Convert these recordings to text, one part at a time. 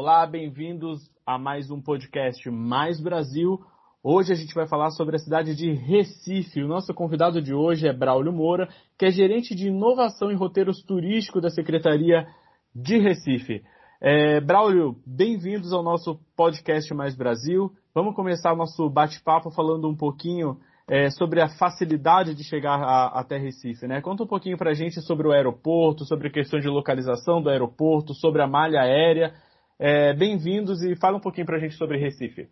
Olá, bem-vindos a mais um podcast Mais Brasil. Hoje a gente vai falar sobre a cidade de Recife. O nosso convidado de hoje é Braulio Moura, que é gerente de inovação e roteiros turísticos da Secretaria de Recife. É, Braulio, bem-vindos ao nosso podcast Mais Brasil. Vamos começar o nosso bate-papo falando um pouquinho é, sobre a facilidade de chegar a, até Recife, né? Conta um pouquinho para a gente sobre o aeroporto, sobre a questão de localização do aeroporto, sobre a malha aérea. É, Bem-vindos e fala um pouquinho para a gente sobre Recife.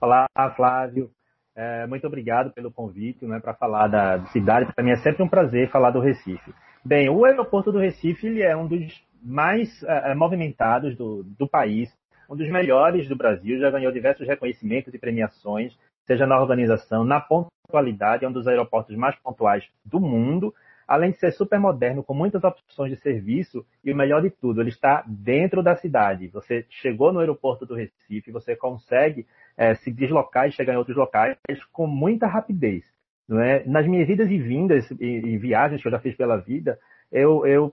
Olá, Flávio. É, muito obrigado pelo convite né, para falar da cidade. Para mim é sempre um prazer falar do Recife. Bem, o aeroporto do Recife ele é um dos mais é, movimentados do, do país, um dos melhores do Brasil, já ganhou diversos reconhecimentos e premiações seja na organização, na pontualidade, é um dos aeroportos mais pontuais do mundo, além de ser super moderno, com muitas opções de serviço, e o melhor de tudo, ele está dentro da cidade. Você chegou no aeroporto do Recife, você consegue é, se deslocar e chegar em outros locais com muita rapidez. Não é? Nas minhas idas e vindas e, e viagens que eu já fiz pela vida, eu, eu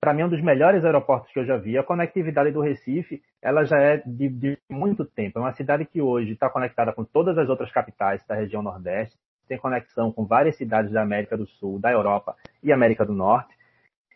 para mim, é um dos melhores aeroportos que eu já vi. A conectividade do Recife, ela já é de, de muito tempo. É uma cidade que hoje está conectada com todas as outras capitais da região Nordeste, tem conexão com várias cidades da América do Sul, da Europa e América do Norte.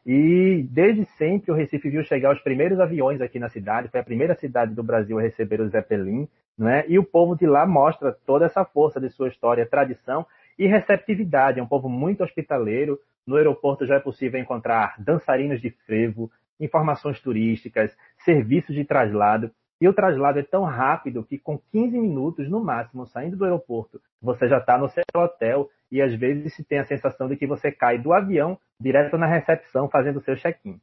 E desde sempre o Recife viu chegar os primeiros aviões aqui na cidade, foi a primeira cidade do Brasil a receber o Zeppelin, né? E o povo de lá mostra toda essa força de sua história, tradição e receptividade. É um povo muito hospitaleiro, no aeroporto já é possível encontrar dançarinos de frevo, informações turísticas, serviços de traslado. E o traslado é tão rápido que com 15 minutos no máximo saindo do aeroporto, você já está no seu hotel e às vezes se tem a sensação de que você cai do avião direto na recepção fazendo seu check-in.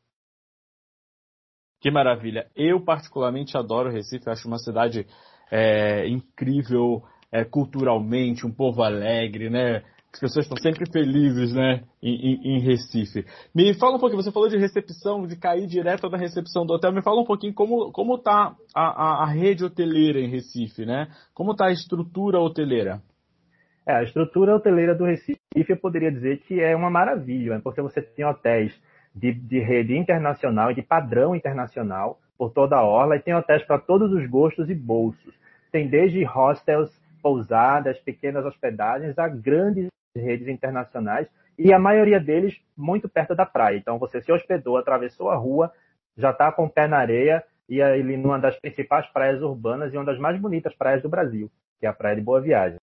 Que maravilha! Eu particularmente adoro Recife, acho uma cidade é, incrível é, culturalmente, um povo alegre, né? As pessoas estão sempre felizes, né, em, em, em, Recife. Me fala um pouquinho, você falou de recepção, de cair direto da recepção do hotel. Me fala um pouquinho como como está a, a, a, rede hoteleira em Recife, né? Como está a estrutura hoteleira? É, a estrutura hoteleira do Recife eu poderia dizer que é uma maravilha, né? porque você tem hotéis de, de rede internacional e de padrão internacional por toda a orla e tem hotéis para todos os gostos e bolsos. Tem desde hostels pousadas, pequenas hospedagens, a grandes redes internacionais e a maioria deles muito perto da praia. Então você se hospedou, atravessou a rua, já está com o pé na areia e ali numa das principais praias urbanas e uma das mais bonitas praias do Brasil, que é a Praia de Boa Viagem.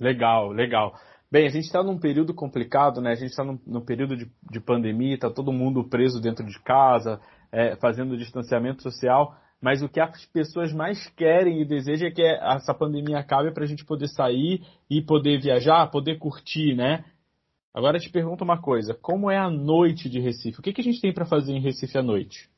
Legal, legal. Bem, a gente está num período complicado, né? A gente está num, num, período de, de pandemia, está todo mundo preso dentro de casa, é, fazendo distanciamento social mas o que as pessoas mais querem e desejam é que essa pandemia acabe para a gente poder sair e poder viajar, poder curtir, né? Agora te pergunto uma coisa: como é a noite de Recife? O que, que a gente tem para fazer em Recife à noite?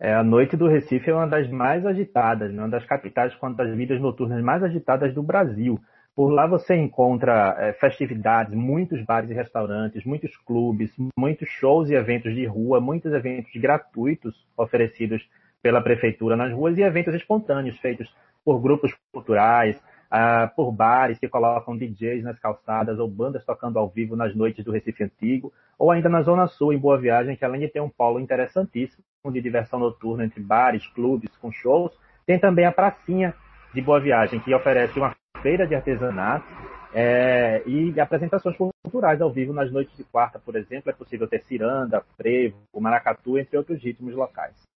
É, a noite do Recife é uma das mais agitadas, né? uma das capitais com das vidas noturnas mais agitadas do Brasil. Por lá você encontra é, festividades, muitos bares e restaurantes, muitos clubes, muitos shows e eventos de rua, muitos eventos gratuitos oferecidos pela prefeitura nas ruas e eventos espontâneos feitos por grupos culturais, uh, por bares que colocam DJs nas calçadas ou bandas tocando ao vivo nas noites do Recife Antigo, ou ainda na Zona Sul, em Boa Viagem, que além de ter um polo interessantíssimo de diversão noturna entre bares, clubes, com shows, tem também a Pracinha de Boa Viagem, que oferece uma feira de artesanato é, e apresentações culturais ao vivo nas noites de quarta, por exemplo, é possível ter ciranda, frevo, maracatu, entre outros ritmos locais.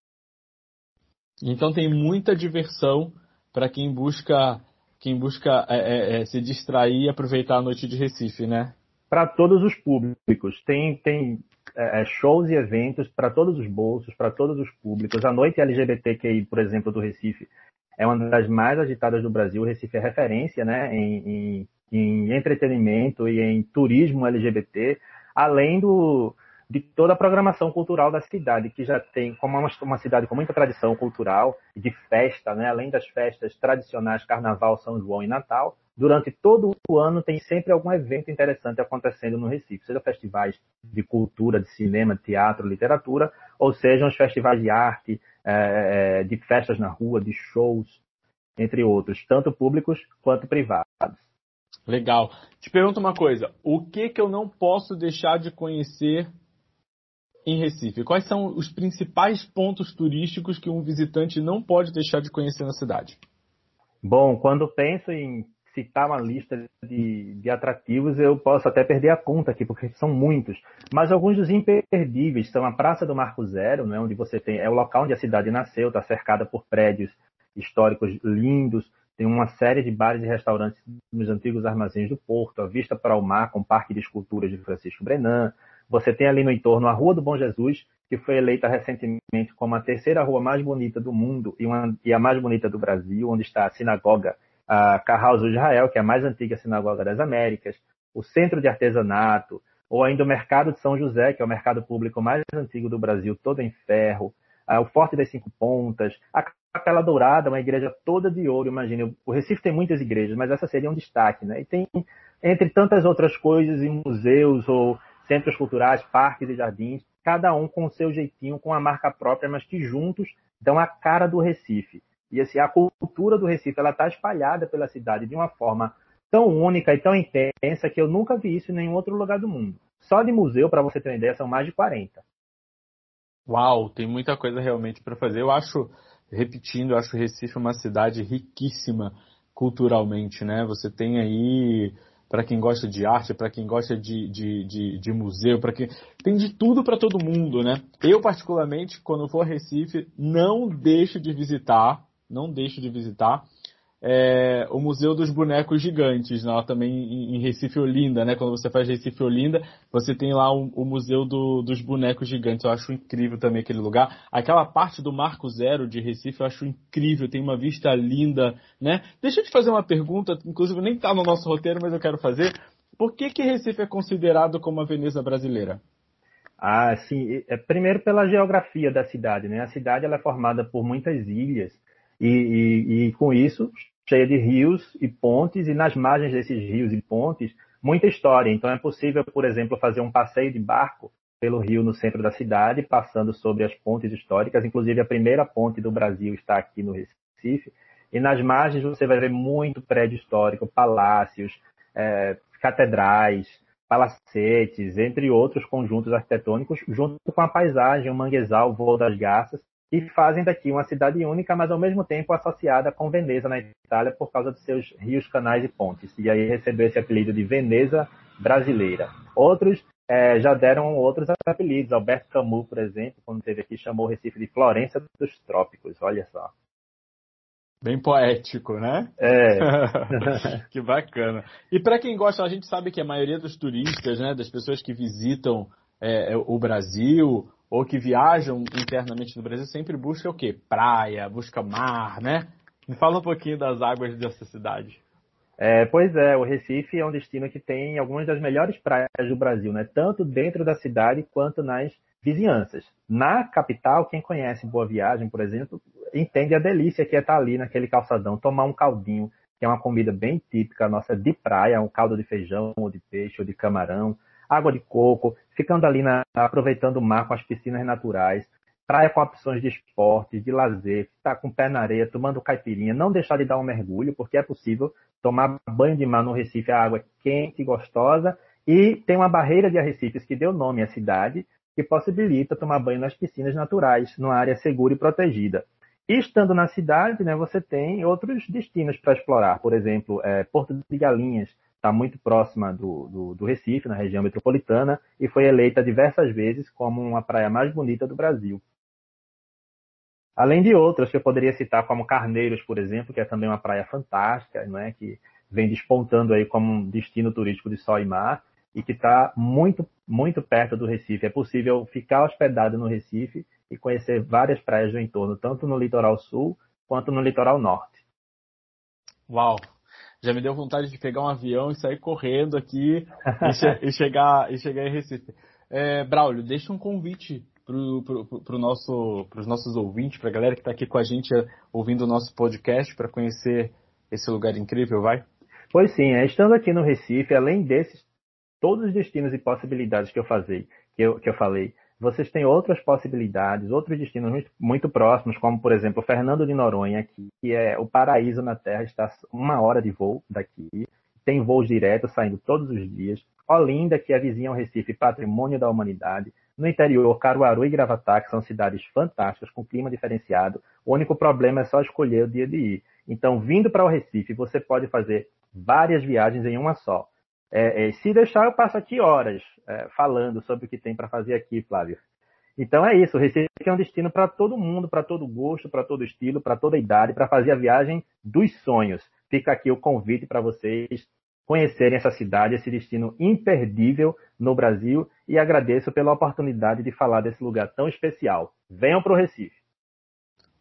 Então tem muita diversão para quem busca quem busca é, é, é, se distrair e aproveitar a noite de Recife, né? Para todos os públicos. Tem, tem é, é, shows e eventos para todos os bolsos, para todos os públicos. A noite LGBTQI, por exemplo, do Recife, é uma das mais agitadas do Brasil. O Recife é referência né, em, em, em entretenimento e em turismo LGBT, além do, de toda a programação cultural da cidade, que já tem, como uma, uma cidade com muita tradição cultural de festa, né, além das festas tradicionais Carnaval, São João e Natal, durante todo o ano tem sempre algum evento interessante acontecendo no Recife, seja festivais de cultura, de cinema, teatro, literatura, ou sejam os festivais de arte, é, é, de festas na rua, de shows, entre outros, tanto públicos quanto privados. Legal. Te pergunto uma coisa: o que que eu não posso deixar de conhecer em Recife? Quais são os principais pontos turísticos que um visitante não pode deixar de conhecer na cidade? Bom, quando penso em citar uma lista de, de, atrativos, eu posso até perder a conta aqui, porque são muitos. Mas alguns dos imperdíveis são a Praça do Marco Zero, né, onde você tem. É o local onde a cidade nasceu, está cercada por prédios históricos lindos, tem uma série de bares e restaurantes nos antigos armazéns do Porto, a vista para o mar com o Parque de Esculturas de Francisco Brenan. Você tem ali no entorno a Rua do Bom Jesus, que foi eleita recentemente como a terceira rua mais bonita do mundo e, uma, e a mais bonita do Brasil, onde está a sinagoga a Carraus de Israel, que é a mais antiga sinagoga das Américas, o Centro de Artesanato, ou ainda o Mercado de São José, que é o mercado público mais antigo do Brasil, todo em ferro, o Forte das Cinco Pontas, a Capela Dourada, uma igreja toda de ouro, imagine. O Recife tem muitas igrejas, mas essa seria um destaque, né? E tem, entre tantas outras coisas, em museus ou centros culturais, parques e jardins, cada um com o seu jeitinho, com a marca própria, mas que juntos dão a cara do Recife. E assim, a cultura do Recife, ela está espalhada pela cidade de uma forma tão única e tão intensa que eu nunca vi isso em nenhum outro lugar do mundo. Só de museu, para você ter uma ideia, são mais de 40. Uau, tem muita coisa realmente para fazer. Eu acho, repetindo, eu acho Recife uma cidade riquíssima culturalmente, né? Você tem aí para quem gosta de arte, para quem gosta de, de, de, de museu, para quem tem de tudo para todo mundo, né? Eu particularmente, quando for a Recife, não deixo de visitar, não deixo de visitar é, o Museu dos Bonecos Gigantes, lá também em, Recife Olinda, né? Quando você faz Recife Olinda, você tem lá o, o Museu do, dos Bonecos Gigantes. Eu acho incrível também aquele lugar. Aquela parte do Marco Zero de Recife eu acho incrível, tem uma vista linda, né? Deixa eu te fazer uma pergunta, inclusive nem está no nosso roteiro, mas eu quero fazer. Por que, que Recife é considerado como a Veneza brasileira? Ah, sim. É, primeiro pela geografia da cidade, né? A cidade ela é formada por muitas ilhas e, e, e com isso cheia de rios e pontes, e nas margens desses rios e pontes, muita história. Então é possível, por exemplo, fazer um passeio de barco pelo rio no centro da cidade, passando sobre as pontes históricas. Inclusive, a primeira ponte do Brasil está aqui no Recife. E nas margens você vai ver muito prédio histórico, palácios, é, catedrais, palacetes, entre outros conjuntos arquitetônicos, junto com a paisagem, o manguezal, o voo das garças, e fazem daqui uma cidade única, mas ao mesmo tempo associada com Veneza na Itália por causa dos seus rios, canais e pontes. E aí recebeu esse apelido de Veneza brasileira. Outros é, já deram outros apelidos. Alberto Camus, por exemplo, quando esteve aqui, chamou o Recife de Florença dos Trópicos. Olha só. Bem poético, né? É. que bacana. E para quem gosta, a gente sabe que a maioria dos turistas, né, das pessoas que visitam é, o Brasil ou que viajam internamente no Brasil sempre busca o quê? Praia, busca mar, né? Me fala um pouquinho das águas dessa cidade. É, pois é, o Recife é um destino que tem algumas das melhores praias do Brasil, né? Tanto dentro da cidade quanto nas vizinhanças. Na capital, quem conhece Boa Viagem, por exemplo, entende a delícia que é estar ali naquele calçadão, tomar um caldinho, que é uma comida bem típica nossa de praia, um caldo de feijão, ou de peixe, ou de camarão, água de coco, ficando ali na, aproveitando o mar com as piscinas naturais, praia com opções de esporte, de lazer, estar tá com o pé na areia, tomando caipirinha, não deixar de dar um mergulho, porque é possível tomar banho de mar no Recife, a água é quente e gostosa, e tem uma barreira de arrecifes que deu nome à cidade, que possibilita tomar banho nas piscinas naturais, numa área segura e protegida. E estando na cidade, né, você tem outros destinos para explorar, por exemplo, é, Porto de Galinhas, está muito próxima do, do, do, Recife, na região metropolitana, e foi eleita diversas vezes como uma praia mais bonita do Brasil. Além de outras que eu poderia citar, como Carneiros, por exemplo, que é também uma praia fantástica, não é? que vem despontando aí como um destino turístico de sol e mar, e que está muito, muito perto do Recife. É possível ficar hospedado no Recife e conhecer várias praias do entorno, tanto no litoral sul quanto no litoral norte. Uau! Já me deu vontade de pegar um avião e sair correndo aqui e, che e chegar, e chegar em Recife. É, Braulio, deixa um convite para pro, pro nosso, os nossos ouvintes, para a galera que está aqui com a gente ouvindo o nosso podcast para conhecer esse lugar incrível, vai? Pois sim, é, estando aqui no Recife, além desses, todos os destinos e possibilidades que eu, fazei, que eu, que eu falei, vocês têm outras possibilidades, outros destinos muito, muito, próximos, como por exemplo Fernando de Noronha, aqui, que é o paraíso na Terra, está uma hora de voo daqui, tem voos diretos saindo todos os dias. Olinda, que é vizinha ao Recife, patrimônio da humanidade. No interior, Caruaru e Gravatá, que são cidades fantásticas, com clima diferenciado. O único problema é só escolher o dia de ir. Então, vindo para o Recife, você pode fazer várias viagens em uma só. É, é, se deixar, eu passo aqui horas é, falando sobre o que tem para fazer aqui, Flávio. Então é isso, o Recife é um destino para todo mundo, para todo gosto, para todo estilo, para toda idade, para fazer a viagem dos sonhos. Fica aqui o convite para vocês conhecerem essa cidade, esse destino imperdível no Brasil e agradeço pela oportunidade de falar desse lugar tão especial. Venham para o Recife.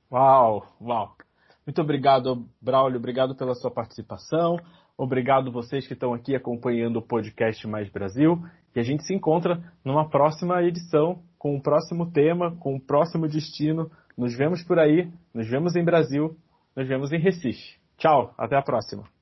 Uau, uau. Muito obrigado, Braulio. Obrigado pela sua participação. Obrigado vocês que estão aqui acompanhando o podcast Mais Brasil. E a gente se encontra numa próxima edição com o um próximo tema, com o um próximo destino. Nos vemos por aí, nos vemos em Brasil, nos vemos em Recife. Tchau, até a próxima.